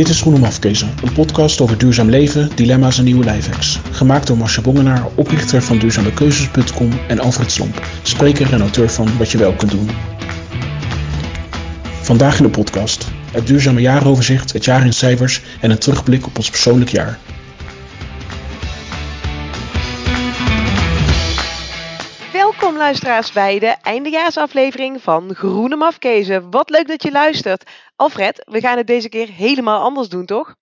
Dit is Groene Mafkezen, een podcast over duurzaam leven, dilemma's en nieuwe lifehacks. Gemaakt door Marcia Bongenaar, oprichter van duurzamekeuzes.com en Alfred Slomp, spreker en auteur van Wat je wel kunt doen. Vandaag in de podcast het duurzame jaaroverzicht, het jaar in cijfers en een terugblik op ons persoonlijk jaar. Luisteraars bij de eindejaarsaflevering van Groene Mafkezen. Wat leuk dat je luistert. Alfred, we gaan het deze keer helemaal anders doen, toch?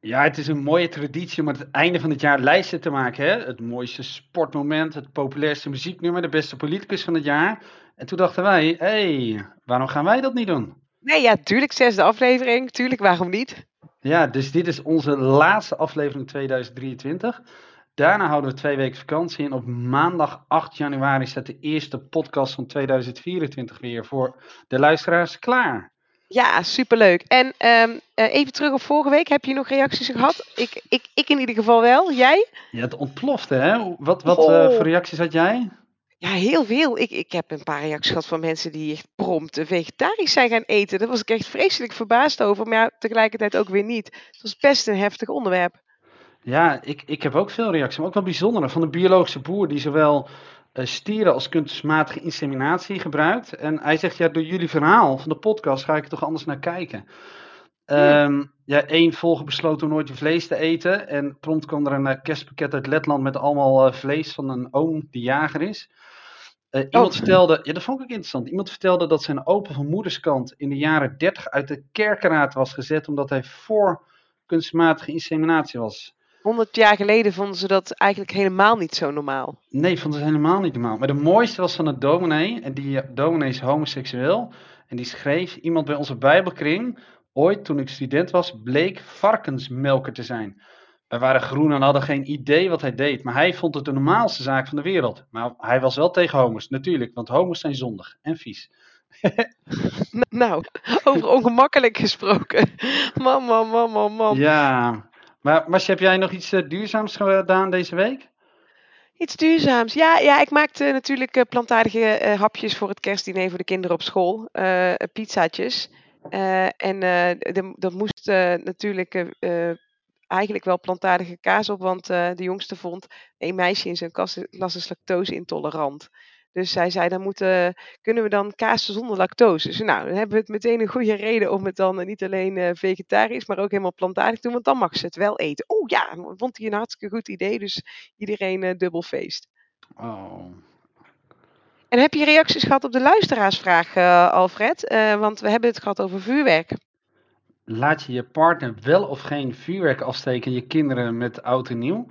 Ja, het is een mooie traditie om aan het einde van het jaar lijsten te maken. Hè? Het mooiste sportmoment, het populairste muzieknummer, de beste politicus van het jaar. En toen dachten wij, hé, hey, waarom gaan wij dat niet doen? Nee, ja, tuurlijk, zesde aflevering. Tuurlijk, waarom niet? Ja, dus dit is onze laatste aflevering 2023. Daarna houden we twee weken vakantie en op maandag 8 januari staat de eerste podcast van 2024 weer voor de luisteraars klaar. Ja, superleuk. En um, even terug op vorige week. Heb je nog reacties gehad? Ik, ik, ik in ieder geval wel. Jij? Ja, het ontplofte, hè? Wat, wat oh. uh, voor reacties had jij? Ja, heel veel. Ik, ik heb een paar reacties gehad van mensen die echt prompt vegetarisch zijn gaan eten. Daar was ik echt vreselijk verbaasd over, maar ja, tegelijkertijd ook weer niet. Het was best een heftig onderwerp. Ja, ik, ik heb ook veel reacties, maar ook wel bijzondere. Van een biologische boer die zowel uh, stieren als kunstmatige inseminatie gebruikt. En hij zegt, ja, door jullie verhaal van de podcast ga ik er toch anders naar kijken. Um, ja, één volger besloot om nooit vlees te eten. En prompt kwam er een uh, kerstpakket uit Letland met allemaal uh, vlees van een oom die jager is. Uh, iemand oh. vertelde, ja dat vond ik ook interessant. Iemand vertelde dat zijn opa van moederskant in de jaren 30 uit de kerkeraad was gezet omdat hij voor kunstmatige inseminatie was. 100 jaar geleden vonden ze dat eigenlijk helemaal niet zo normaal. Nee, vonden ze helemaal niet normaal. Maar de mooiste was van het dominee. En die dominee is homoseksueel. En die schreef, iemand bij onze bijbelkring, ooit toen ik student was, bleek varkensmelker te zijn. Wij waren groen en hadden geen idee wat hij deed. Maar hij vond het de normaalste zaak van de wereld. Maar hij was wel tegen homo's, natuurlijk. Want homo's zijn zondig en vies. nou, over ongemakkelijk gesproken. Man, man, man, man, man. Ja, maar Masje, heb jij nog iets uh, duurzaams gedaan deze week? Iets duurzaams. Ja, ja ik maakte natuurlijk uh, plantaardige uh, hapjes voor het kerstdiner voor de kinderen op school. pizzaatjes. en dat moest natuurlijk eigenlijk wel plantaardige kaas op, want de jongste vond een meisje in zijn klas is lactose intolerant. Dus zij zei, dan moeten, kunnen we dan kaas zonder lactose? Dus nou, dan hebben we het meteen een goede reden om het dan niet alleen uh, vegetarisch, maar ook helemaal plantaardig te doen. Want dan mag ze het wel eten. Oh ja, vond hij een hartstikke goed idee. Dus iedereen uh, dubbel feest. Oh. En heb je reacties gehad op de luisteraarsvraag, uh, Alfred? want we hebben het gehad over vuurwerk. Laat je je partner wel of geen vuurwerk afsteken je kinderen met oud en nieuw?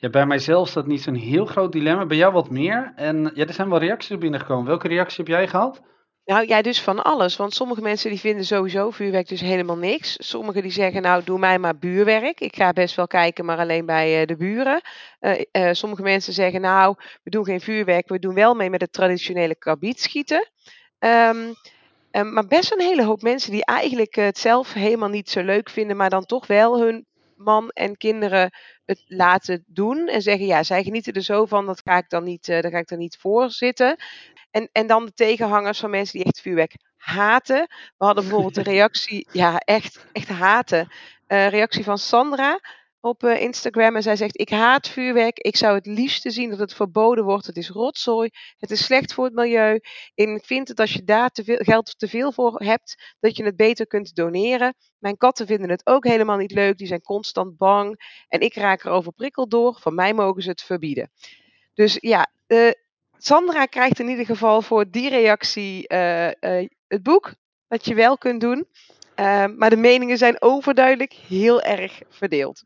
Ja, bij mijzelf is dat niet zo'n heel groot dilemma. Bij jou wat meer. En ja, er zijn wel reacties binnengekomen. Welke reactie heb jij gehad? Nou ja, dus van alles. Want sommige mensen die vinden sowieso vuurwerk dus helemaal niks. Sommigen die zeggen nou doe mij maar buurwerk. Ik ga best wel kijken, maar alleen bij uh, de buren. Uh, uh, sommige mensen zeggen nou we doen geen vuurwerk. We doen wel mee met het traditionele kabietschieten. Um, maar best een hele hoop mensen die eigenlijk het zelf helemaal niet zo leuk vinden. Maar dan toch wel hun man en kinderen het laten doen. En zeggen, ja, zij genieten er zo van, dat ga ik dan niet, uh, daar ga ik er niet voor zitten. En, en dan de tegenhangers van mensen die echt vuurwerk haten. We hadden bijvoorbeeld een reactie, ja, echt, echt haten. Uh, reactie van Sandra op uh, Instagram en zij zegt: Ik haat vuurwerk. Ik zou het liefste zien dat het verboden wordt. Het is rotzooi. Het is slecht voor het milieu. Ik vind dat als je daar te veel, geld te veel voor hebt, dat je het beter kunt doneren. Mijn katten vinden het ook helemaal niet leuk. Die zijn constant bang. En ik raak erover prikkeld door. Van mij mogen ze het verbieden. Dus ja, uh, Sandra krijgt in ieder geval voor die reactie uh, het boek. Dat je wel kunt doen. maar de meningen zijn overduidelijk heel erg verdeeld.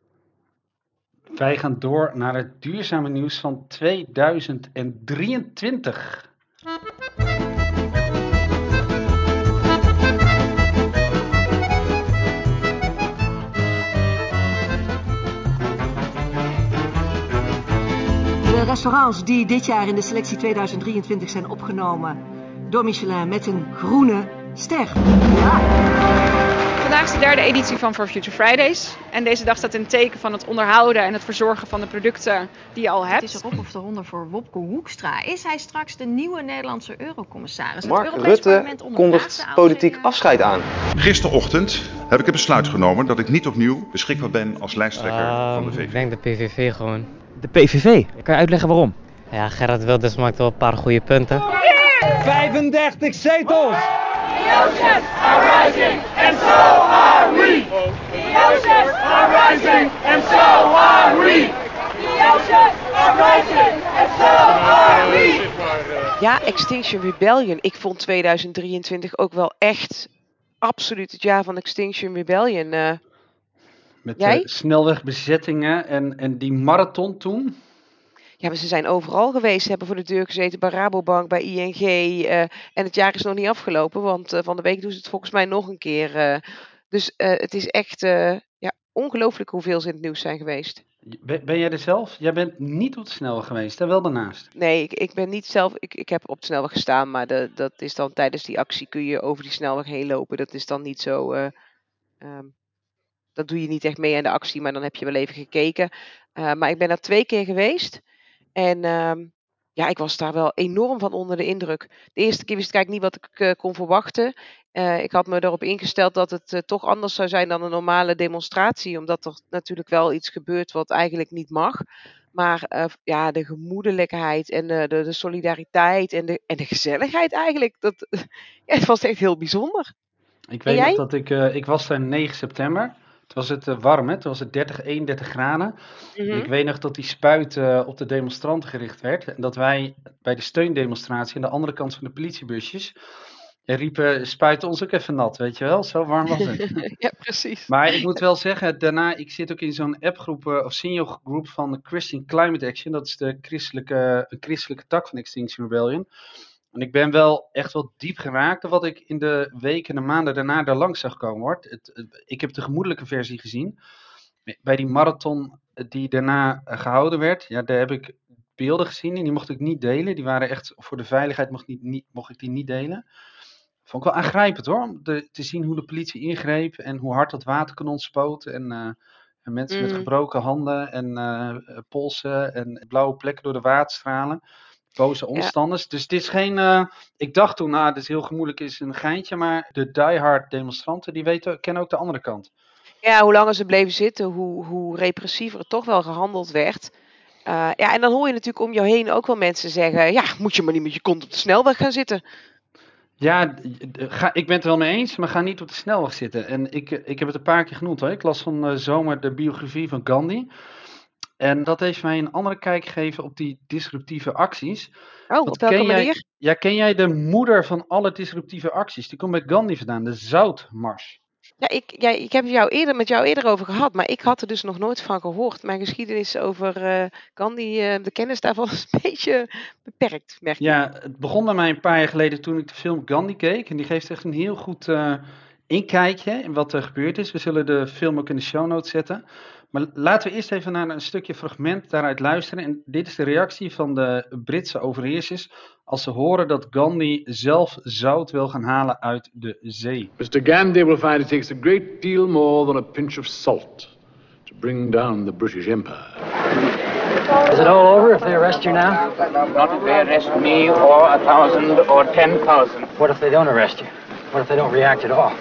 Wij gaan door naar het duurzame nieuws van 2023. De restaurants die dit jaar in de selectie 2023 zijn opgenomen door Michelin met een groene ster. Vandaag is de derde editie van For Future Fridays. En deze dag staat in teken van het onderhouden en het verzorgen van de producten die je al hebt. Het is erop of de ronde voor Wopke Hoekstra. Is hij straks de nieuwe Nederlandse eurocommissaris? Mark het Rutte kondigt de politiek afscheid aan. Gisterochtend heb ik het besluit genomen dat ik niet opnieuw beschikbaar ben als lijsttrekker van de Ehm, Ik denk de PVV gewoon. De PVV. Kan je uitleggen waarom? Ja, Gerrit Wilders maakt wel een paar goede punten. 35 zetels! Ja, Extinction Rebellion. Ik vond 2023 ook wel echt absoluut het jaar van Extinction Rebellion. eh. Met Jij? eh, snelwegbezettingen en, en die marathon toen. Ja, maar ze zijn overal geweest. Ze hebben voor de deur gezeten bij Rabobank, bij ING. eh, en het jaar is nog niet afgelopen, want eh, van de week doen ze het volgens mij nog een keer. eh. dus het is echt ja, ongelooflijk hoeveel ze in het nieuws zijn geweest. Ben, jij er zelf? Jij bent niet op de snelweg geweest, daar wel daarnaast. Nee, ik, ik ben niet zelf. Ik, ik heb op de snelweg gestaan, maar de, dat is dan tijdens die actie kun je over die snelweg heen lopen. Dat is dan niet zo. eh, ehm, dat doe je niet echt mee aan de actie, maar dan heb je wel even gekeken. Maar ik ben daar twee keer geweest. En ehm, ja, ik was daar wel enorm van onder de indruk. De eerste keer wist ik eigenlijk niet wat ik eh, kon verwachten. Eh, ik had me erop ingesteld dat het eh, toch anders zou zijn dan een normale demonstratie. Omdat er natuurlijk wel iets gebeurt wat eigenlijk niet mag. Maar ja, de gemoedelijkheid en de, de, de solidariteit en de, en de gezelligheid eigenlijk. Dat, ja, het was echt heel bijzonder. Ik weet nog dat ik, ik was daar 9 september. Toen was het eh, warm, hè? Toen was het 30, 31 graden. Mhm. Ik weet nog dat die spuit eh, op de demonstranten gericht werd. En dat wij bij de steundemonstratie aan de andere kant van de politiebusjes riepen, spuiten ons ook even nat, weet je wel? Zo warm was het. ja, precies. Maar ik moet wel zeggen, daarna, ik zit ook in zo'n appgroep eh, of senior groep van de Christian Climate Action. Dat is de christelijke, een christelijke tak van Extinction Rebellion. En ik ben wel echt wel diep geraakt door wat ik in de weken en de maanden daarna daar langs zag komen. Hoor. Het, het- ik heb de gemoedelijke versie gezien. Bij die marathon eh, die daarna eh, gehouden werd, ja, daar heb ik beelden gezien en die mocht ik niet delen. Die waren echt, voor de veiligheid mocht, niet, niet, mocht ik die niet delen. Vond ik wel aangrijpend hoor, om de, te zien hoe de politie ingreep en hoe hard dat waterkanon spoot. En, eh, en mensen met Mm. gebroken handen en polsen en blauwe plekken door de waterstralen. Boze omstanders. Dus dit is geen. eh, ik dacht toen, nou, dit is heel gemoedelijk, is een geintje. Maar de diehard demonstranten, die weten, kennen ook de andere kant. Ja, hoe langer ze bleven zitten, hoe, hoe repressiever het toch wel gehandeld werd. Eh, ja, en dan hoor je natuurlijk om jou heen ook wel mensen zeggen: Ja, moet je maar niet met je kont op de snelweg gaan zitten. Ja, ga, ik ben het er wel mee eens, maar ga niet op de snelweg zitten. En ik, eh, ik heb het een paar keer genoemd hoor. Ik las van de zomer de biografie van Gandhi. En dat heeft mij een andere kijk gegeven op die disruptieve acties. Oh, op welke ken jij- manier? Ja, ken jij de moeder van alle disruptieve acties? Die komt bij Gandhi vandaan, de Zoutmars. Ja, ik, ja, ik heb jou eerder, met jou eerder over gehad, maar ik had er dus nog nooit van gehoord. Mijn geschiedenis over eh Gandhi, eh, de kennis daarvan is een beetje beperkt, merk ik. Ja, het begon bij mij een paar jaar geleden toen ik de film Gandhi keek. En die geeft echt een heel goed eh, inkijkje in wat er gebeurd is. We zullen de film ook in de show notes zetten. Maar laten we eerst even naar een stukje fragment daaruit luisteren. En dit is de reactie van de Britse overheersers als ze horen dat Gandhi zelf zout wil gaan halen uit de zee. Mr. Gandhi will find it takes a great deal more than a pinch of salt to bring down the British Empire. Is it all over if they arrest you now? Not if they arrest me or a thousand or ten thousand. What if they don't arrest you? What if they don't react at all?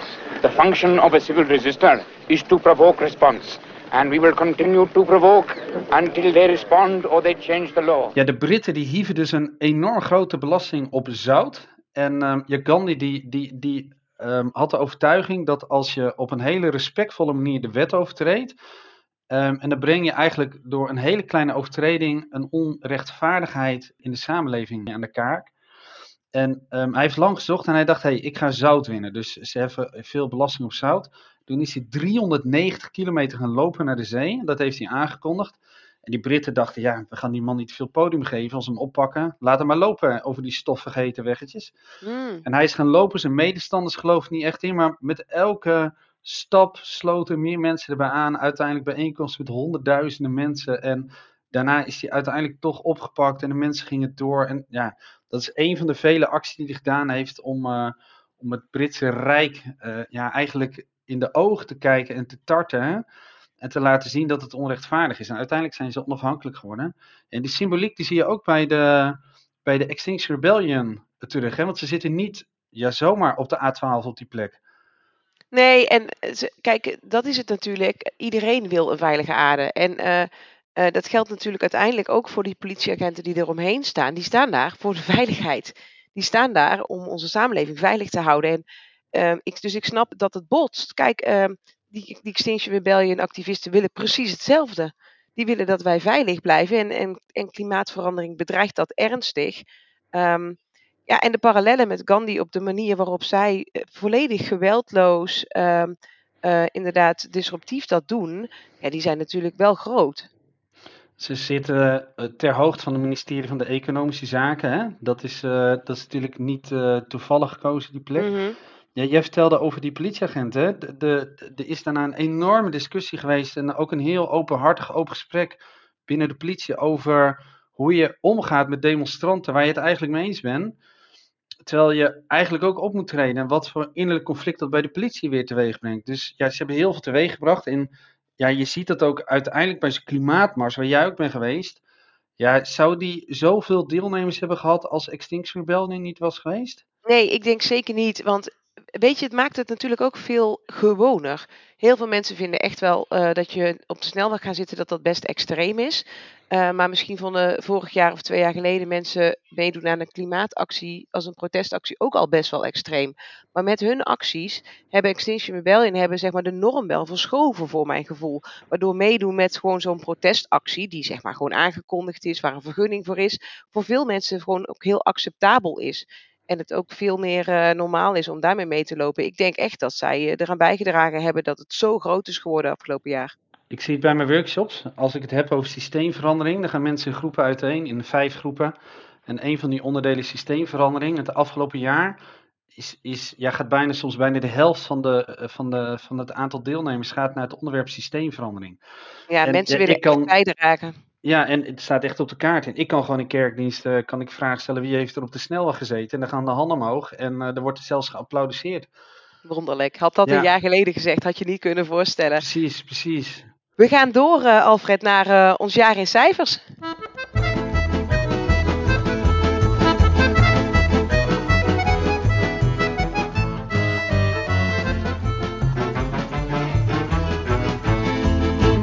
The function of a civil resistor is to provoke response. And we will continue to provoke until they respond or they change the law. Ja, de Britten die hieven dus een enorm grote belasting op zout. En ja, Gandhi die, die, die ehm, had de overtuiging dat als je op een hele respectvolle manier de wet overtreedt. ehm, en dan breng je eigenlijk door een hele kleine overtreding een onrechtvaardigheid in de samenleving aan de kaak. En ehm, hij heeft lang gezocht en hij dacht, hey, ik ga zout winnen. Dus ze hebben veel belasting op zout. Toen is hij 390 kilometer gaan lopen naar de zee. Dat heeft hij aangekondigd. En die Britten dachten, ja, we gaan die man niet veel podium geven als we hem oppakken. Laat hem maar lopen over die stoffige weggetjes. Mm. En hij is gaan lopen, zijn medestanders geloofden niet echt in, maar met elke stap sloten meer mensen erbij aan. Uiteindelijk bijeenkomst met honderdduizenden mensen. En daarna is hij uiteindelijk toch opgepakt en de mensen gingen door. En ja, dat is een van de vele acties die hij gedaan heeft om, eh, om het Britse Rijk eh, ja, eigenlijk in de ogen te kijken en te tarten. En te laten zien dat het onrechtvaardig is. En uiteindelijk zijn ze onafhankelijk geworden. En die symboliek die zie je ook bij de, bij de Extinction Rebellion terug. Hè? Want ze zitten niet ja, zomaar op de A12 op die plek. Nee, en eh, kijk, dat is het natuurlijk. Iedereen wil een veilige aarde. En eh, dat geldt natuurlijk uiteindelijk ook voor die politieagenten die eromheen staan. Die staan daar voor de veiligheid. Die staan daar om onze samenleving veilig te houden. En, ehm, ik, dus ik snap dat het botst. Kijk, ehm, die, die Extinction Rebellion activisten willen precies hetzelfde. Die willen dat wij veilig blijven. En, en, en klimaatverandering bedreigt dat ernstig. Ehm, ja, en de parallellen met Gandhi op de manier waarop zij eh, volledig geweldloos, eh, inderdaad disruptief dat doen, ja, die zijn natuurlijk wel groot. Ze zitten eh, ter hoogte van het ministerie van de Economische Zaken. Hè? Dat, is, eh, dat is natuurlijk niet eh, toevallig gekozen, die plek. Mhm. Ja, jij vertelde over die politieagenten. hè. De, de, de- er is daarna een enorme discussie geweest en ook een heel openhartig, open gesprek binnen de politie over hoe je omgaat met demonstranten waar je het eigenlijk mee eens bent. Terwijl je eigenlijk ook op moet treden en wat voor innerlijk conflict dat bij de politie weer teweeg brengt. Dus ja, ze hebben heel veel teweeg gebracht en ja, je ziet dat ook uiteindelijk bij zo'n klimaatmars waar jij ook bent geweest. Ja, zou die zoveel deelnemers hebben gehad als Extinction Rebellion niet was geweest? Nee, ik denk zeker niet. Want weet je, het maakt het natuurlijk ook veel gewoner. Heel veel mensen vinden echt wel eh, dat je op de snelweg gaan zitten, dat dat best extreem is. Eh, maar misschien vonden vorig jaar of twee jaar geleden mensen meedoen aan een klimaatactie als een protestactie ook al best wel extreem. Maar met hun acties hebben Extinction Rebellion hebben, zeg maar, de norm wel verschoven voor mijn gevoel. Waardoor meedoen met gewoon zo'n protestactie, die zeg maar gewoon aangekondigd is, waar een vergunning voor is, voor veel mensen gewoon ook heel acceptabel is. En het ook veel meer eh, normaal is om daarmee mee te lopen. Ik denk echt dat zij eh, eraan bijgedragen hebben dat het zo groot is geworden afgelopen jaar. Ik zie het bij mijn workshops. Als ik het heb over systeemverandering, dan gaan mensen in groepen uiteen, in vijf groepen. En een van die onderdelen is systeemverandering. Het afgelopen jaar is, is, ja, gaat bijna soms bijna de helft van, de, eh, van, de, van het aantal deelnemers gaat naar het onderwerp systeemverandering. Ja, En, mensen willen ik kan- echt bijdragen. Ja, en het staat echt op de kaart. En ik kan gewoon in kerkdienst eh, kan ik vragen stellen wie heeft er op de snelweg gezeten. En dan gaan de handen omhoog en eh, er wordt er zelfs geapplaudiseerd. Wonderlijk. Had dat Ja. een jaar geleden gezegd, had je niet kunnen voorstellen. Precies, precies. We gaan door, eh, Alfred, naar ons jaar in cijfers.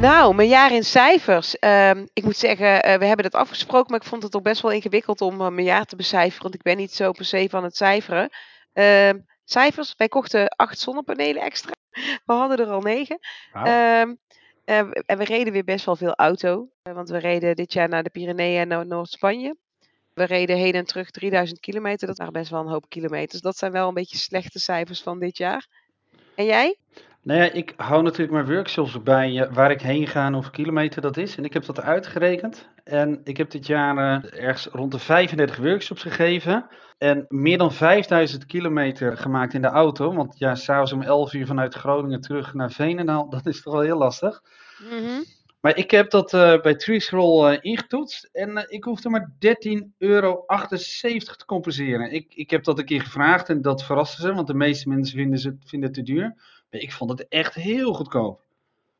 Nou, mijn jaar in cijfers. Ehm, ik moet zeggen, eh, we hebben dat afgesproken, maar ik vond het toch best wel ingewikkeld om eh, mijn jaar te becijferen, want ik ben niet zo per se van het cijferen. Ehm, cijfers, wij kochten acht zonnepanelen extra. We hadden er al negen. Ehm, eh, en we reden weer best wel veel auto, want we reden dit jaar naar de Pyreneeën en naar Noord-Spanje. We reden heen en terug 3000 kilometer, dat waren best wel een hoop kilometers. Dat zijn wel een beetje slechte cijfers van dit jaar. En jij? Nou ja, ik hou natuurlijk mijn workshops bij eh, waar ik heen ga en hoeveel kilometer dat is. En ik heb dat uitgerekend. En ik heb dit jaar eh, ergens rond de 35 workshops gegeven. En meer dan 5000 kilometer gemaakt in de auto. Want ja, s'avonds om 11 uur vanuit Groningen terug naar Veenendaal, dat is toch wel heel lastig. Mhm. Maar ik heb dat eh, bij TreeScroll eh ingetoetst en eh, ik hoefde maar 13,78 euro te compenseren. Ik, ik heb dat een keer gevraagd en dat verraste ze, want de meeste mensen vinden, ze, vinden het te duur. Maar ik vond het echt heel goedkoop.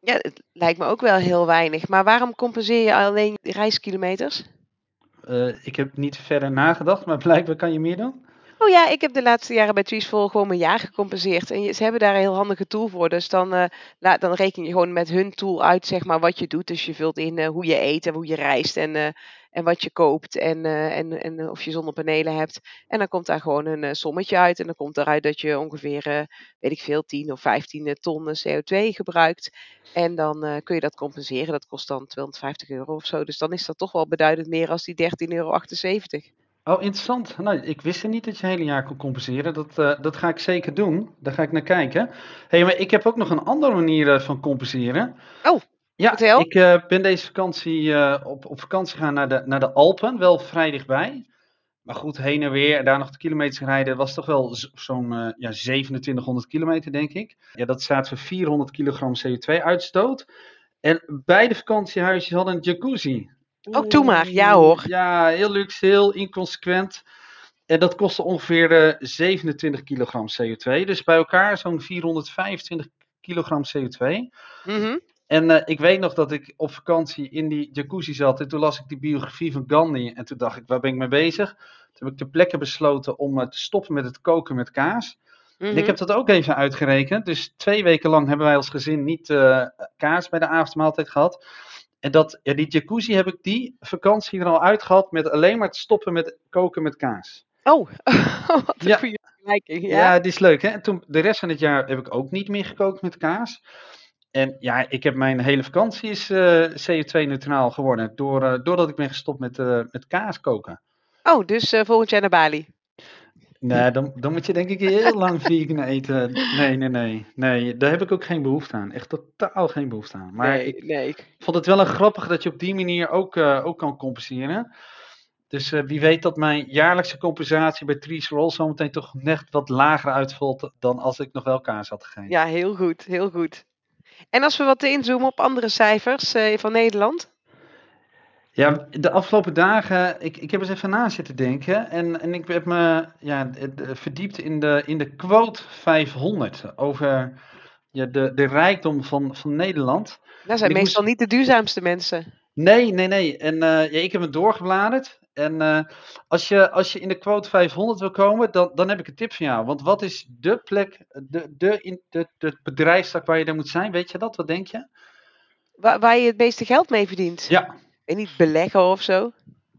Ja, het lijkt me ook wel heel weinig. Maar waarom compenseer je alleen reiskilometers? Ik heb niet verder nagedacht, maar blijkbaar kan je meer doen. Oh ja, ik heb de laatste jaren bij Treesful gewoon mijn jaar gecompenseerd. En ze hebben daar een heel handige tool voor. Dus dan, la- dan reken je gewoon met hun tool uit zeg maar, wat je doet. Dus je vult in eh, hoe je eet en hoe je reist en, eh, en wat je koopt. En, en, en of je zonnepanelen hebt. En dan komt daar gewoon een sommetje uit. En dan komt eruit dat je ongeveer, weet ik veel, 10 of 15 ton eh, CO2 gebruikt. En dan kun je dat compenseren. Dat kost dan 250 euro of zo. Dus dan is dat toch wel beduidend meer als die 13,78 euro. Oh, interessant. Nou, ik wist er niet dat je het hele jaar kon compenseren. Dat, eh, dat ga ik zeker doen. Daar ga ik naar kijken. hey, maar ik heb ook nog een andere manier eh, van compenseren. Oh, ja, vertel. ik eh, ben deze vakantie op, op vakantie gegaan naar de, naar de Alpen. Wel vrij dichtbij. Maar goed, heen en weer, daar nog de kilometers rijden, was toch wel zo'n eh, ja, 2700 kilometer, denk ik. Ja, dat staat voor 400 kilogram CO2-uitstoot. En beide vakantiehuisjes hadden een jacuzzi. Ook doe maar, ja hoor. Ja, heel luxe, heel inconsequent. En dat kostte ongeveer eh, 27 kilogram CO2. Dus bij elkaar zo'n 425 kilogram CO2. Mhm. En eh, ik weet nog dat ik op vakantie in die jacuzzi zat en toen las ik die biografie van Gandhi en toen dacht ik, waar ben ik mee bezig? Toen heb ik ter plekke besloten om eh, te stoppen met het koken met kaas. En Mhm. ik heb dat ook even uitgerekend. Dus twee weken lang hebben wij als gezin niet eh, kaas bij de avondmaaltijd gehad. En dat, ja, die jacuzzi heb ik die vakantie er al uitgehad met alleen maar het stoppen met koken met kaas. Oh, wat een Ja. goede vergelijking. Ja, Ja. die is leuk hè. En toen, de rest van het jaar heb ik ook niet meer gekookt met kaas. En ja, ik heb mijn hele vakantie is eh, CO2-neutraal geworden. Door, eh, doordat ik ben gestopt met, eh, met kaas koken. Oh, dus volgend jaar naar Bali. Nee, dan, dan moet je denk ik heel lang vegan eten. Nee, nee, nee. Nee, daar heb ik ook geen behoefte aan. Echt totaal geen behoefte aan. Maar nee, ik nee. ik- vond het wel een grappig dat je op die manier ook, eh, ook kan compenseren. Dus eh, wie weet dat mijn jaarlijkse compensatie bij Trees Roll zometeen toch net wat lager uitvalt dan als ik nog wel kaas had gegeten. Ja, heel goed, heel goed. En als we wat inzoomen op andere cijfers eh, van Nederland. Ja, de afgelopen dagen, ik, ik heb eens even na zitten denken. En, en ik heb me ja, d- verdiept in de, in de quote 500 over ja, de, de rijkdom van, van Nederland. Dat zijn moest- meestal niet de duurzaamste mensen. Nee, nee, nee. En eh, ja, ik heb het doorgebladerd. En eh, als, je, als je in de quote 500 wil komen, dan, dan heb ik een tip voor jou. Want wat is de plek, de, de, in, de, de bedrijfstak waar je dan moet zijn? Weet je dat? Wat denk je? Waar, waar je het meeste geld mee verdient. Ja, En niet beleggen of zo.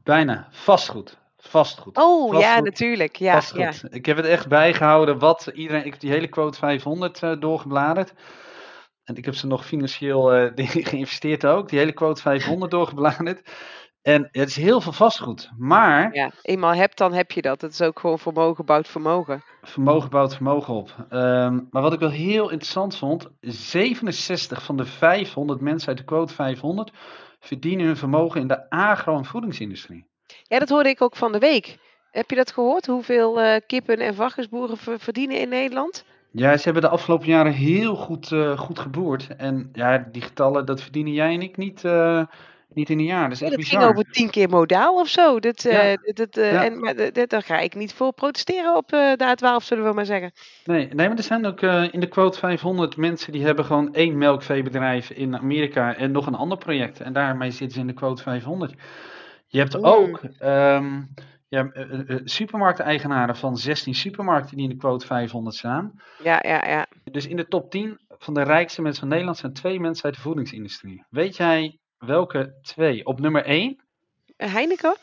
bijna. Vastgoed. Vastgoed. Oh, ja, natuurlijk. Ja, Vastgoed. ja. Ik heb het echt bijgehouden wat iedereen. Ik heb die hele quote 500 eh, doorgebladerd. En ik heb ze nog financieel eh, geïnvesteerd ook. Die hele quote 500 doorgebladerd. En het is heel veel vastgoed. Maar ja. Eenmaal hebt, dan heb je dat. Het is ook gewoon vermogen bouwt vermogen. vermogen bouwt vermogen op. Ehm, maar wat ik wel heel interessant vond. 67 van de 500 mensen uit de quote 500 verdienen hun vermogen in de agro- en voedingsindustrie. Ja, dat hoorde ik ook van de week. Heb je dat gehoord? Hoeveel eh, kippen- en varkensboeren ver- verdienen in Nederland? Ja, ze hebben de afgelopen jaren heel goed, eh, goed geboerd. En ja, die getallen, dat verdienen jij en ik niet, eh, niet in een jaar. Dat is Ja, echt dat bizar. ging over tien keer modaal of zo. Dit, eh, Ja. eh, Ja. en, maar dit- daar ga ik niet voor protesteren op eh de A12, zullen we maar zeggen. Nee, nee, maar er zijn ook in de quote 500 mensen die hebben gewoon één melkveebedrijf in Amerika en nog een ander project. En daarmee zitten ze in de quote 500. Je hebt ook ehm, ja, supermarkteigenaren van 16 supermarkten die in de quote 500 staan. Ja, ja, ja. Dus in de top 10 van de rijkste mensen van Nederland zijn twee mensen uit de voedingsindustrie. Weet jij welke twee? Op nummer 1 Heineken?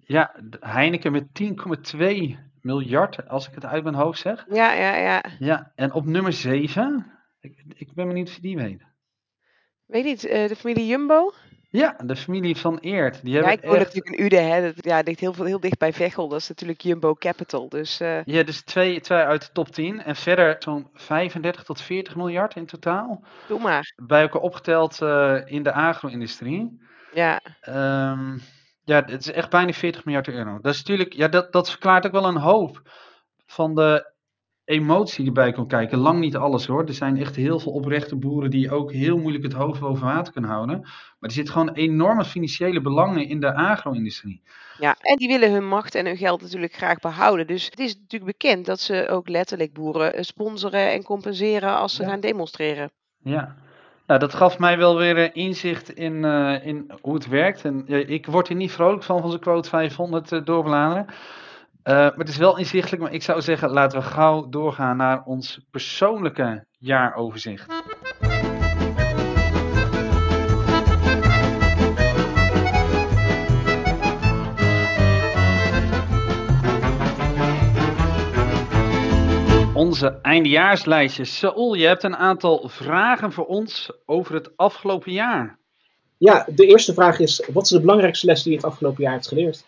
Ja, Heineken met 10,2 miljard, als ik het uit mijn hoofd zeg. Ja, ja, ja. Ja, en op nummer 7, ik, ik ben benieuwd of je die weet. Weet niet, eh, de familie Jumbo? Ja, de familie van Eert. Die Ja, hebben ik woon echt, natuurlijk in Uden, hè. Dat, ja, ligt heel, veel- heel dicht bij Veghel. Dat is natuurlijk Jumbo Capital. Dus eh, ja, dus twee, twee uit de top 10. En verder zo'n 35 tot 40 miljard in totaal. doe maar. Bij elkaar opgeteld eh, in de agro-industrie. Ja, Ehm, ja, het is echt bijna 40 miljard euro. Dat is natuurlijk, ja, dat, dat verklaart ook wel een hoop van de emotie die bij komt kijken. Lang niet alles hoor. Er zijn echt heel veel oprechte boeren die ook heel moeilijk het hoofd boven water kunnen houden. Maar er zitten gewoon enorme financiële belangen in de agro-industrie. ja, en die willen hun macht en hun geld natuurlijk graag behouden. Dus het is natuurlijk bekend dat ze ook letterlijk boeren eh, sponsoren en compenseren als ze Ja. gaan demonstreren. Ja. Nou, dat gaf mij wel weer eh, inzicht in, eh, in hoe het werkt. En ja, ik word er niet vrolijk van, van zo'n quote 500 eh, doorbladeren. Eh, maar het is wel inzichtelijk, maar ik zou zeggen, laten we gauw doorgaan naar ons persoonlijke jaaroverzicht. Onze eindejaarslijstje. Saul, je hebt een aantal vragen voor ons over het afgelopen jaar. Ja, de eerste vraag is: wat is de belangrijkste les die je het afgelopen jaar hebt geleerd?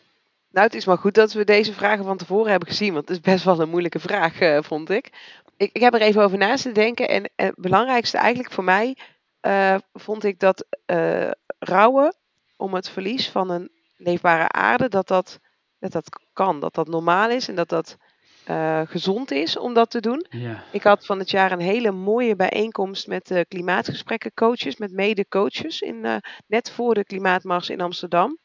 Nou, het is maar goed dat we deze vragen van tevoren hebben gezien, want het is best wel een moeilijke vraag, eh, vond ik. ik. Ik heb er even over na te denken en eh, het belangrijkste eigenlijk voor mij eh, vond ik dat eh, rouwen om het verlies van een leefbare aarde, dat dat, dat dat kan, dat dat normaal is en dat dat gezond is om dat te doen. Ja. Ik had van het jaar een hele mooie bijeenkomst met de klimaatgesprekken coaches, met mede-coaches, in, net voor de klimaatmars in Amsterdam.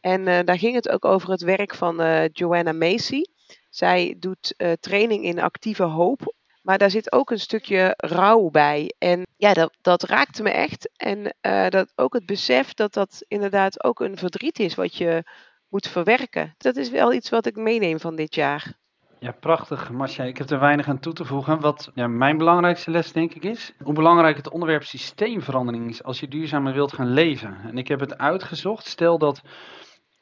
En eh, daar ging het ook over het werk van eh, Joanna Macy. Zij doet eh, training in actieve hoop Maar daar zit ook een stukje rouw bij. En ja, dat, dat raakte me echt. En dat ook het besef dat dat inderdaad ook een verdriet is wat je moet verwerken. Dat is wel iets wat ik meeneem van dit jaar. Ja, prachtig, Marcia. Ik heb er weinig aan toe te voegen. Wat ja, mijn belangrijkste les, denk ik, is hoe belangrijk het onderwerp systeemverandering is als je duurzamer wilt gaan leven. En ik heb het uitgezocht. Stel dat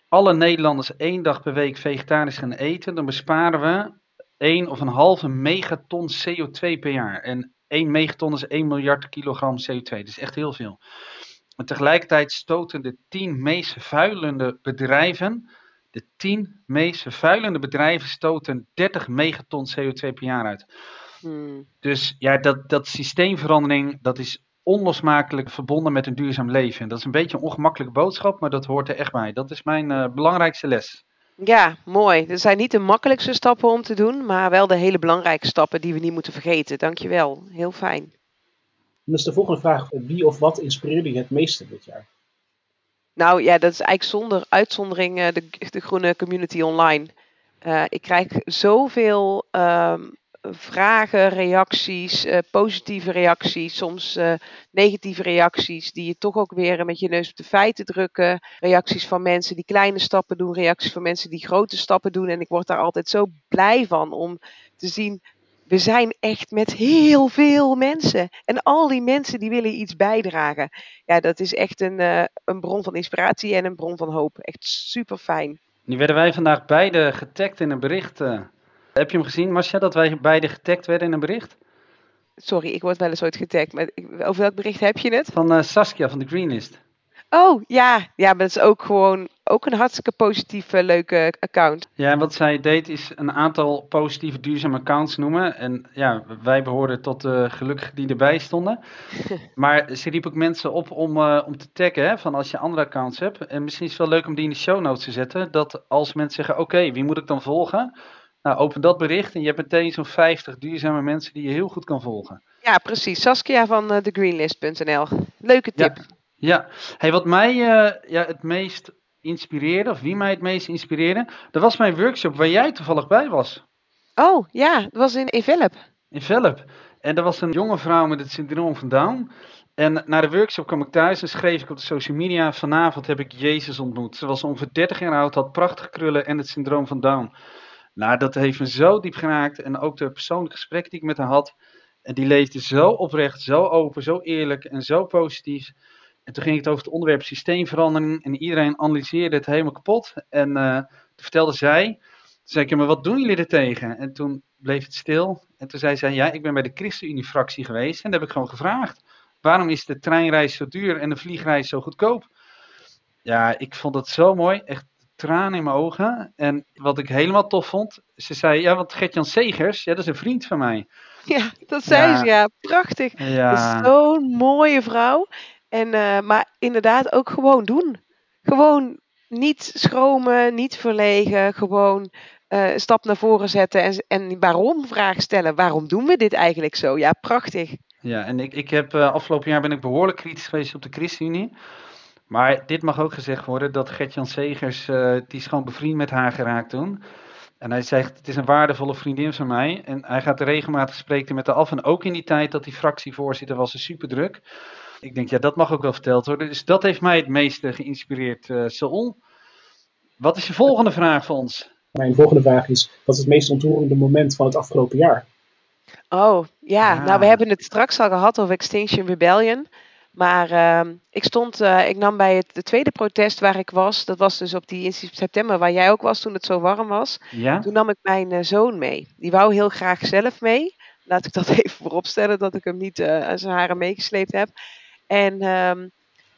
alle Nederlanders één dag per week vegetarisch gaan eten, dan besparen we 1 of een halve megaton CO2 per jaar. En 1 megaton is 1 miljard kilogram CO2. Dat is echt heel veel. En tegelijkertijd stoten de 10 meest vervuilende bedrijven de 10 meest vervuilende bedrijven stoten 30 megaton CO2 per jaar uit. Hmm. Dus ja, dat, dat systeemverandering, dat is onlosmakelijk verbonden met een duurzaam leven. Dat is een beetje een ongemakkelijke boodschap, maar dat hoort er echt bij. Dat is mijn uh, belangrijkste les. Ja, mooi. Er zijn niet de makkelijkste stappen om te doen, maar wel de hele belangrijke stappen die we niet moeten vergeten. Dankjewel. Heel fijn. Dan is de volgende vraag: wie of wat inspireerde je het meeste dit jaar? Nou ja, dat is eigenlijk zonder uitzondering uh, de, de groene community online. Uh, ik krijg zoveel um, vragen, reacties, uh, positieve reacties, soms negatieve reacties, die je toch ook weer met je neus op de feiten drukken. Reacties van mensen die kleine stappen doen, reacties van mensen die grote stappen doen. En ik word daar altijd zo blij van om te zien we zijn echt met heel veel mensen. En al die mensen die willen iets bijdragen. Ja, dat is echt een, uh, een bron van inspiratie en een bron van hoop. Echt super fijn. Nu werden wij vandaag beide getagd in een bericht. Uh, heb je hem gezien, Marcia, dat wij beide getagd werden in een bericht? Sorry, ik word wel eens ooit getagd. Maar over welk bericht heb je het? Van uh, Saskia van de Greenlist. Oh, ja. Ja, maar dat is ook gewoon ook een hartstikke positieve, leuke account. Ja, en wat zij deed is een aantal positieve, duurzame accounts noemen. En ja, wij behoorden tot de gelukkigen die erbij stonden. maar ze riep ook mensen op om, uh, om te taggen, hè, van als je andere accounts hebt. En misschien is het wel leuk om die in de show notes te zetten. Dat als mensen zeggen, oké, wie moet ik dan volgen? Nou, open dat bericht en je hebt meteen zo'n 50 duurzame mensen die je heel goed kan volgen. Ja, precies. Saskia van uh, thegreenlist.nl. Leuke tip. Ja. Ja, hey, wat mij uh, ja, het meest inspireerde, of wie mij het meest inspireerde, dat was mijn workshop waar jij toevallig bij was. Oh, ja, dat was in Envelop. In Velp. En er was een jonge vrouw met het syndroom van Down. En na de workshop kwam ik thuis en schreef ik op de social media: Vanavond heb ik Jezus ontmoet. Ze was ongeveer 30 jaar oud, had prachtige krullen en het syndroom van Down. Nou, dat heeft me zo diep geraakt. En ook de persoonlijke gesprekken die ik met haar had. En die leefde zo oprecht, zo open, zo eerlijk en zo positief. En toen ging het over het onderwerp systeemverandering. En iedereen analyseerde het helemaal kapot. En uh, toen vertelde zij. Toen zei ik, maar wat doen jullie er tegen? En toen bleef het stil. En toen zei zij, ja, ik ben bij de ChristenUnie-fractie geweest. En daar heb ik gewoon gevraagd. Waarom is de treinreis zo duur en de vliegreis zo goedkoop? Ja, ik vond het zo mooi. Echt tranen in mijn ogen. En wat ik helemaal tof vond, ze zei, ja, want Gertjan Segers, ja, dat is een vriend van mij. Ja, dat zei ja. ze, ja. Prachtig. Ja. Zo'n mooie vrouw. En, uh, maar inderdaad ook gewoon doen. Gewoon niet schromen, niet verlegen. Gewoon uh, een stap naar voren zetten en, en waarom vragen stellen. Waarom doen we dit eigenlijk zo? Ja, prachtig. Ja, en ik, ik heb uh, afgelopen jaar ben ik behoorlijk kritisch geweest op de ChristenUnie. Maar dit mag ook gezegd worden dat Gertjan Segers, die is gewoon bevriend met haar geraakt toen. En hij zegt, het is een waardevolle vriendin van mij. En hij gaat regelmatig spreken met haar af. En ook in die tijd dat hij fractievoorzitter was, is super druk ik denk, ja, dat mag ook wel verteld worden. Dus dat heeft mij het meeste geïnspireerd. Uh, Saul, wat is je volgende vraag voor ons? Mijn volgende vraag is, wat is het meest ontroerende moment van het afgelopen jaar? Oh, ja. Nou, we hebben het straks al gehad over Extinction Rebellion. Maar uh, ik stond, uh, ik nam bij het de tweede protest waar ik was, dat was dus op die in september waar jij ook was toen het zo warm was. Ja? Toen nam ik mijn uh, zoon mee. Die wou heel graag zelf mee. Laat ik dat even vooropstellen dat ik hem niet aan zijn haren meegesleept heb. En um,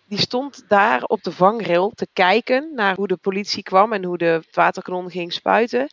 die stond daar op de vangrail te kijken naar hoe de politie kwam en hoe de waterkanon ging spuiten.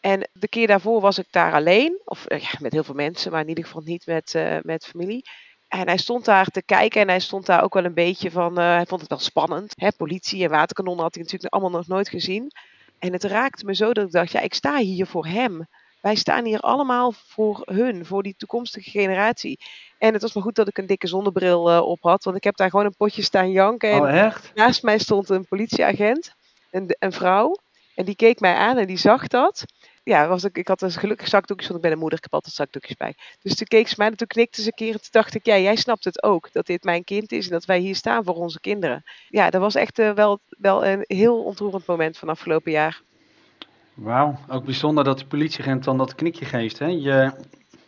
En de keer daarvoor was ik daar alleen, of ja, met heel veel mensen, maar in ieder geval niet met, uh, met familie. En hij stond daar te kijken en hij stond daar ook wel een beetje van, uh, hij vond het wel spannend. Hè? Politie en waterkanonnen had hij natuurlijk allemaal nog nooit gezien. En het raakte me zo dat ik dacht, ja, ik sta hier voor hem. Wij staan hier allemaal voor hun, voor die toekomstige generatie. En het was maar goed dat ik een dikke zonnebril uh, op had, want ik heb daar gewoon een potje staan janken. En oh, echt? Naast mij stond een politieagent, een, een vrouw. En die keek mij aan en die zag dat. ja, was ik, ik had een gelukkig zakdoekje, want ik ben een moeder, ik heb altijd zakdoekjes bij. Dus toen keek ze mij en toen knikte ze een keer en toen dacht ik, ja, jij snapt het ook, dat dit mijn kind is en dat wij hier staan voor onze kinderen. Ja, dat was echt eh, wel, wel een heel ontroerend moment van afgelopen jaar. Wauw, ook bijzonder dat de politieagent dan dat knikje geeft. Hè? Je,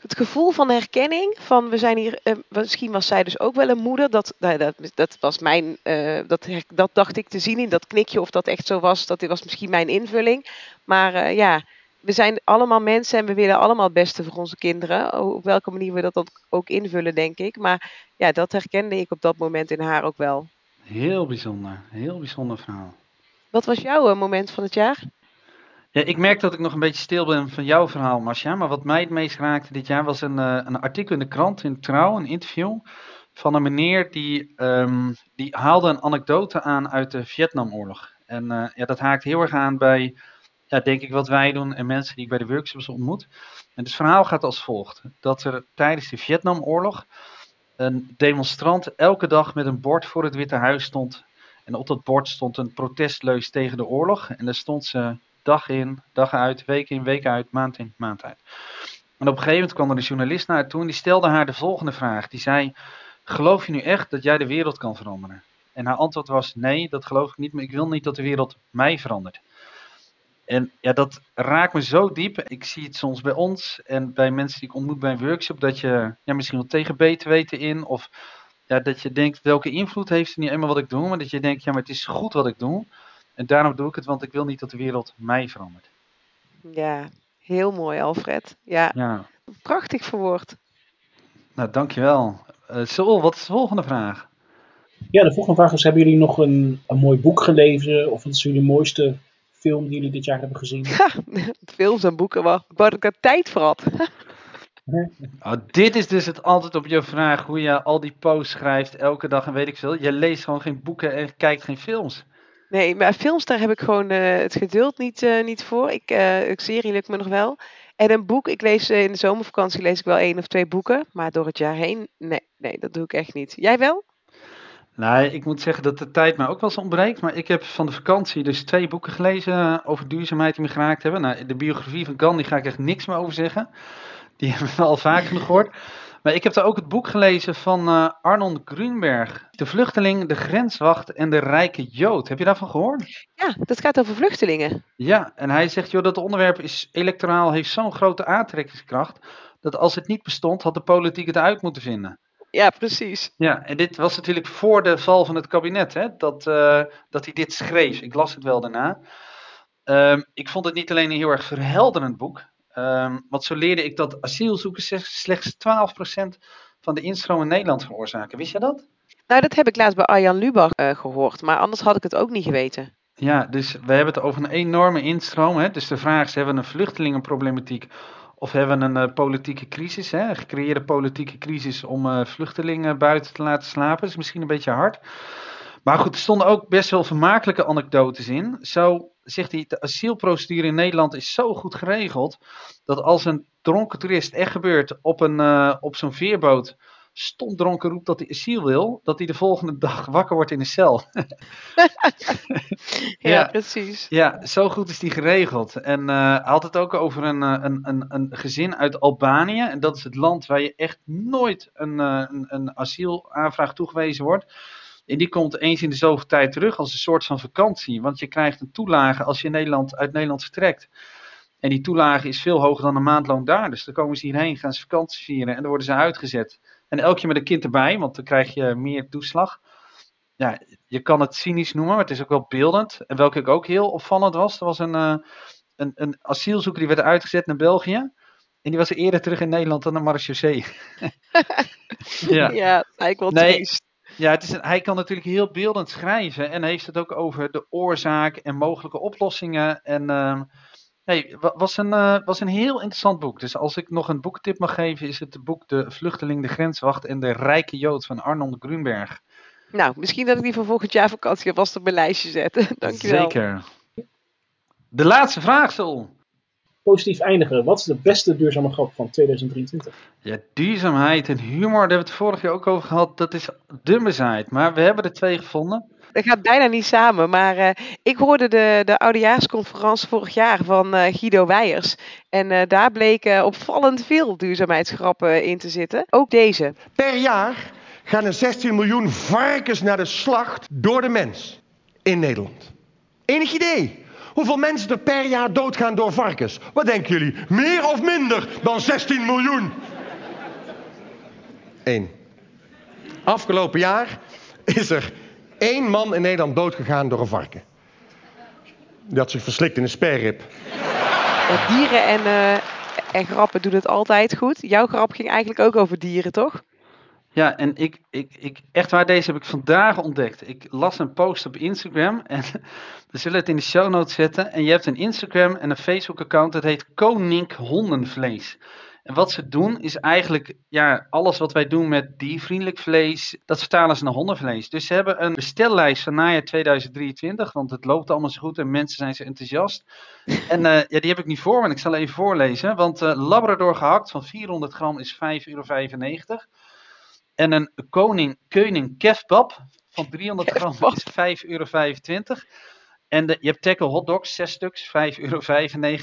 Het gevoel van herkenning, van we zijn hier, eh, misschien was zij dus ook wel een moeder, dat, nou, dat, dat was mijn, eh, dat, dat dacht ik te zien in dat knikje, of dat echt zo was, dat dit was misschien mijn invulling. Maar eh, ja, we zijn allemaal mensen en we willen allemaal het beste voor onze kinderen, op welke manier we dat ook invullen, denk ik. Maar ja, dat herkende ik op dat moment in haar ook wel. heel bijzonder, heel bijzonder verhaal. Wat was jouw moment van het jaar? Ja, ik merk dat ik nog een beetje stil ben van jouw verhaal, Marcia. Maar wat mij het meest raakte dit jaar was een, eh, een artikel in de krant, in Trouw, een interview. Van een meneer die, ehm, die haalde een anekdote aan uit de Vietnamoorlog. En eh, ja, dat haakt heel erg aan bij, ja, denk ik, wat wij doen en mensen die ik bij de workshops ontmoet. En het verhaal gaat als volgt. Dat er tijdens de Vietnamoorlog een demonstrant elke dag met een bord voor het Witte Huis stond. En op dat bord stond een protestleus tegen de oorlog. En daar stond ze dag in, dag uit, week in, week uit, maand in, maand uit. En op een gegeven moment kwam er een journalist naar haar toe en die stelde haar de volgende vraag. Die zei, geloof je nu echt dat jij de wereld kan veranderen? En haar antwoord was, nee, dat geloof ik niet, maar ik wil niet dat de wereld mij verandert. En ja, dat raakt me zo diep. Ik zie het soms bij ons en bij mensen die ik ontmoet bij een workshop, dat je ja, misschien wel tegen beter weten in, of ja, dat je denkt, welke invloed heeft het niet eenmaal wat ik doe, maar dat je denkt, ja, maar het is goed wat ik doe. En daarom doe ik het, want ik wil niet dat de wereld mij verandert. Ja, heel mooi, Alfred. Ja, Ja, prachtig verwoord. nou dankjewel. Uh, Sol, wat is de volgende vraag? Ja, de volgende vraag is: hebben jullie nog een, een mooi boek gelezen? Of wat is jullie mooiste film die jullie dit jaar hebben gezien? Ja, films en boeken, waar, waar ik er tijd voor had. Nou, dit is dus het antwoord op je vraag hoe je al die posts schrijft elke dag en weet ik veel. Je leest gewoon geen boeken en kijkt geen films. Nee, maar films, daar heb ik gewoon eh, het geduld niet, eh, niet voor. Ik, eh ik serie lukt me nog wel. En een boek, ik lees in de zomervakantie lees ik wel één of twee boeken. Maar door het jaar heen, nee, nee, dat doe ik echt niet. Jij wel? Nou, ik moet zeggen dat de tijd mij ook wel eens ontbreekt. Maar ik heb van de vakantie dus twee boeken gelezen over duurzaamheid die me geraakt hebben. Nou, de biografie van Gandhi ga ik echt niks meer over zeggen. Die hebben we al genoeg gehoord. Maar ik heb daar ook het boek gelezen van uh, Arnold Grunberg. De vluchteling, de grenswacht en de rijke Jood. Heb je daarvan gehoord? Ja, dat gaat over vluchtelingen. Ja, en hij zegt, joh, dat onderwerp is electoraal, heeft zo'n grote aantrekkingskracht. Dat als het niet bestond, had de politiek het uit moeten vinden. Ja, precies. Ja, en dit was natuurlijk voor de val van het kabinet, hè, dat, uh, dat hij dit schreef. Ik las het wel daarna. Um, ik vond het niet alleen een heel erg verhelderend boek. Um, want zo leerde ik dat asielzoekers slechts 12% van de instroom in Nederland veroorzaken. Wist je dat? Nou, dat heb ik laatst bij Arjan Lubach uh, gehoord, maar anders had ik het ook niet geweten. Ja, dus we hebben het over een enorme instroom. Hè? Dus de vraag is, hebben we een vluchtelingenproblematiek of hebben we een uh, politieke crisis? Hè? Een gecreëerde politieke crisis om uh, vluchtelingen buiten te laten slapen. Dat is misschien een beetje hard. Maar goed, er stonden ook best wel vermakelijke anekdotes in. Zo zegt hij, de asielprocedure in Nederland is zo goed geregeld, dat als een dronken toerist echt gebeurt op, een, uh, op zo'n veerboot, stom dronken roept dat hij asiel wil, dat hij de volgende dag wakker wordt in de cel. ja, ja, precies. Ja, zo goed is die geregeld. En uh, hij had het ook over een, een, een, een gezin uit Albanië. En dat is het land waar je echt nooit een, een, een asielaanvraag toegewezen wordt. En die komt eens in de zoveel tijd terug als een soort van vakantie. Want je krijgt een toelage als je Nederland, uit Nederland vertrekt. En die toelage is veel hoger dan een maandloon daar. Dus dan komen ze hierheen, gaan ze vakantie vieren en dan worden ze uitgezet. En elk keer met een kind erbij, want dan krijg je meer toeslag. Ja, je kan het cynisch noemen, maar het is ook wel beeldend. En welke ik ook heel opvallend was, er was een, uh, een, een asielzoeker die werd uitgezet naar België. En die was eerder terug in Nederland dan naar Marechaussee. ja. ja, eigenlijk wel nee, triest. Ja, het is een, hij kan natuurlijk heel beeldend schrijven en heeft het ook over de oorzaak en mogelijke oplossingen. En uh, nee, was een, uh, was een heel interessant boek. Dus als ik nog een boekentip mag geven, is het het boek De Vluchteling, de Grenswacht en de Rijke Jood van Arnold Grunberg. Nou, misschien dat ik die voor volgend jaar vakantie alvast op mijn lijstje zet. Dankjewel. Zeker. De laatste vraag, Sol. Positief eindigen. Wat is de beste duurzame grap van 2023? Ja, duurzaamheid en humor, daar hebben we het vorig jaar ook over gehad. Dat is de bezaaid. Maar we hebben er twee gevonden. dat gaat bijna niet samen. Maar eh, ik hoorde de, de oudejaarsconferentie vorig jaar van eh, Guido Weijers. En eh, daar bleken opvallend veel duurzaamheidsgrappen in te zitten. Ook deze. Per jaar gaan er 16 miljoen varkens naar de slacht door de mens in Nederland. Enig idee? Hoeveel mensen er per jaar doodgaan door varkens? Wat denken jullie? Meer of minder dan 16 miljoen? Eén. Afgelopen jaar is er één man in Nederland doodgegaan door een varken. Die had zich verslikt in een sperrip. Dieren en, eh, en grappen doen het altijd goed. Jouw grap ging eigenlijk ook over dieren, toch? Ja, en ik, ik, ik, echt waar, deze heb ik vandaag ontdekt. Ik las een post op Instagram en we zullen het in de show notes zetten. En je hebt een Instagram en een Facebook account, dat heet Konink Hondenvlees. En wat ze doen is eigenlijk, ja, alles wat wij doen met diervriendelijk vlees, dat vertalen ze naar hondenvlees. Dus ze hebben een bestellijst van najaar 2023, want het loopt allemaal zo goed en mensen zijn zo enthousiast. En eh, ja, die heb ik niet voor, maar ik zal even voorlezen. Want eh, Labrador gehakt van 400 gram is 5,95 euro. En een koning, koning kefbab van 300 gram is 5,25 euro. En de, je hebt tackle hotdogs, 6 stuks, 5,95 euro.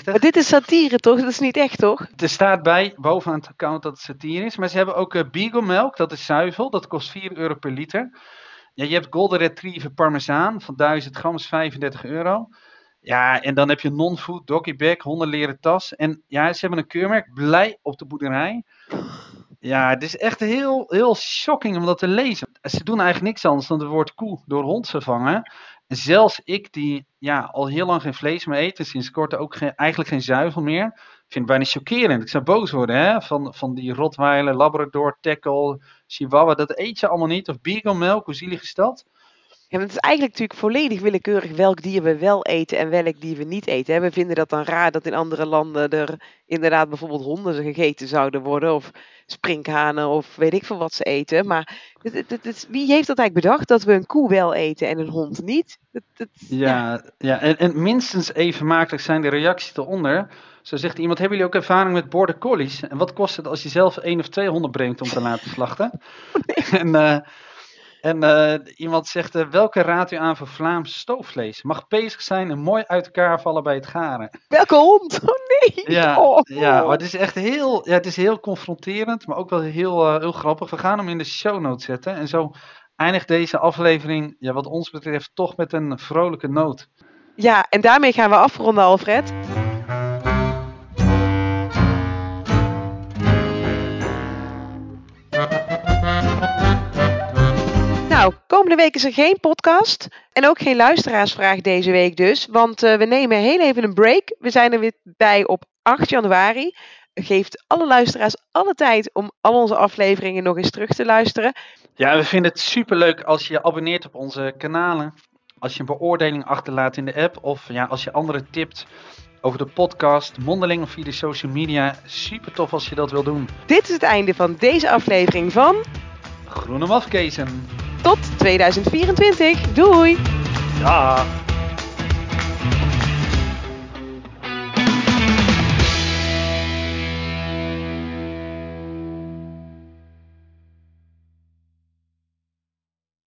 Maar dit is satire, toch? Dat is niet echt, toch? Er staat bij, bovenaan het account, dat het satire is. Maar ze hebben ook uh, Beagle melk, dat is zuivel. Dat kost 4 euro per liter. Ja, je hebt Golden Retriever Parmezaan van 1000 gram, is 35 euro. Ja, en dan heb je non-food, doggybag, hondenleren tas. En ja, ze hebben een keurmerk, blij op de boerderij. Ja, het is echt heel, heel shocking om dat te lezen. Ze doen eigenlijk niks anders dan het woord koe door hond vervangen. En zelfs ik, die ja, al heel lang geen vlees meer eet, en sinds kort ook geen, eigenlijk geen zuivel meer, vind het bijna chockerend. Ik zou boos worden hè? Van, van die Rottweiler, Labrador, Tackle, Chihuahua. Dat eet je allemaal niet. Of Beagle melk, hoe zielig? Ja, het is eigenlijk natuurlijk volledig willekeurig welk dier we wel eten en welk dier we niet eten. hè. We vinden dat dan raar dat in andere landen er inderdaad bijvoorbeeld honden gegeten zouden worden. Of sprinkhanen of weet ik veel wat ze eten. Maar het- het- het- het- wie heeft dat eigenlijk bedacht dat we een koe wel eten en een hond niet? Het- Ja, ja. En, en minstens even makkelijk zijn de reacties eronder. Zo zegt iemand, hebben jullie ook ervaring met border collies? En wat kost het als je zelf één of twee honden brengt om te laten slachten? En, eh, en eh, iemand zegt, eh, welke raadt u aan voor Vlaams stoofvlees? Mag bezig zijn en mooi uit elkaar vallen bij het garen. Welke hond? Oh nee! Ja, Oh. ja maar het is echt heel, ja, het is heel confronterend, maar ook wel heel, eh, heel grappig. We gaan hem in de show notes zetten. En zo eindigt deze aflevering, ja, wat ons betreft, toch met een vrolijke noot. Ja, en daarmee gaan we afronden, Alfred. Nou, komende week is er geen podcast en ook geen luisteraarsvraag deze week dus, want eh, we nemen heel even een break. We zijn er weer bij op 8 januari. Geeft alle luisteraars alle tijd om al onze afleveringen nog eens terug te luisteren. Ja, we vinden het superleuk als je je abonneert op onze kanalen. Als je een beoordeling achterlaat in de app. Of ja, als je anderen tipt over de podcast, mondeling of via de social media. Super tof als je dat wil doen. Dit is het einde van deze aflevering van Groene mafkezen. Tot 2024. Doei! Ja.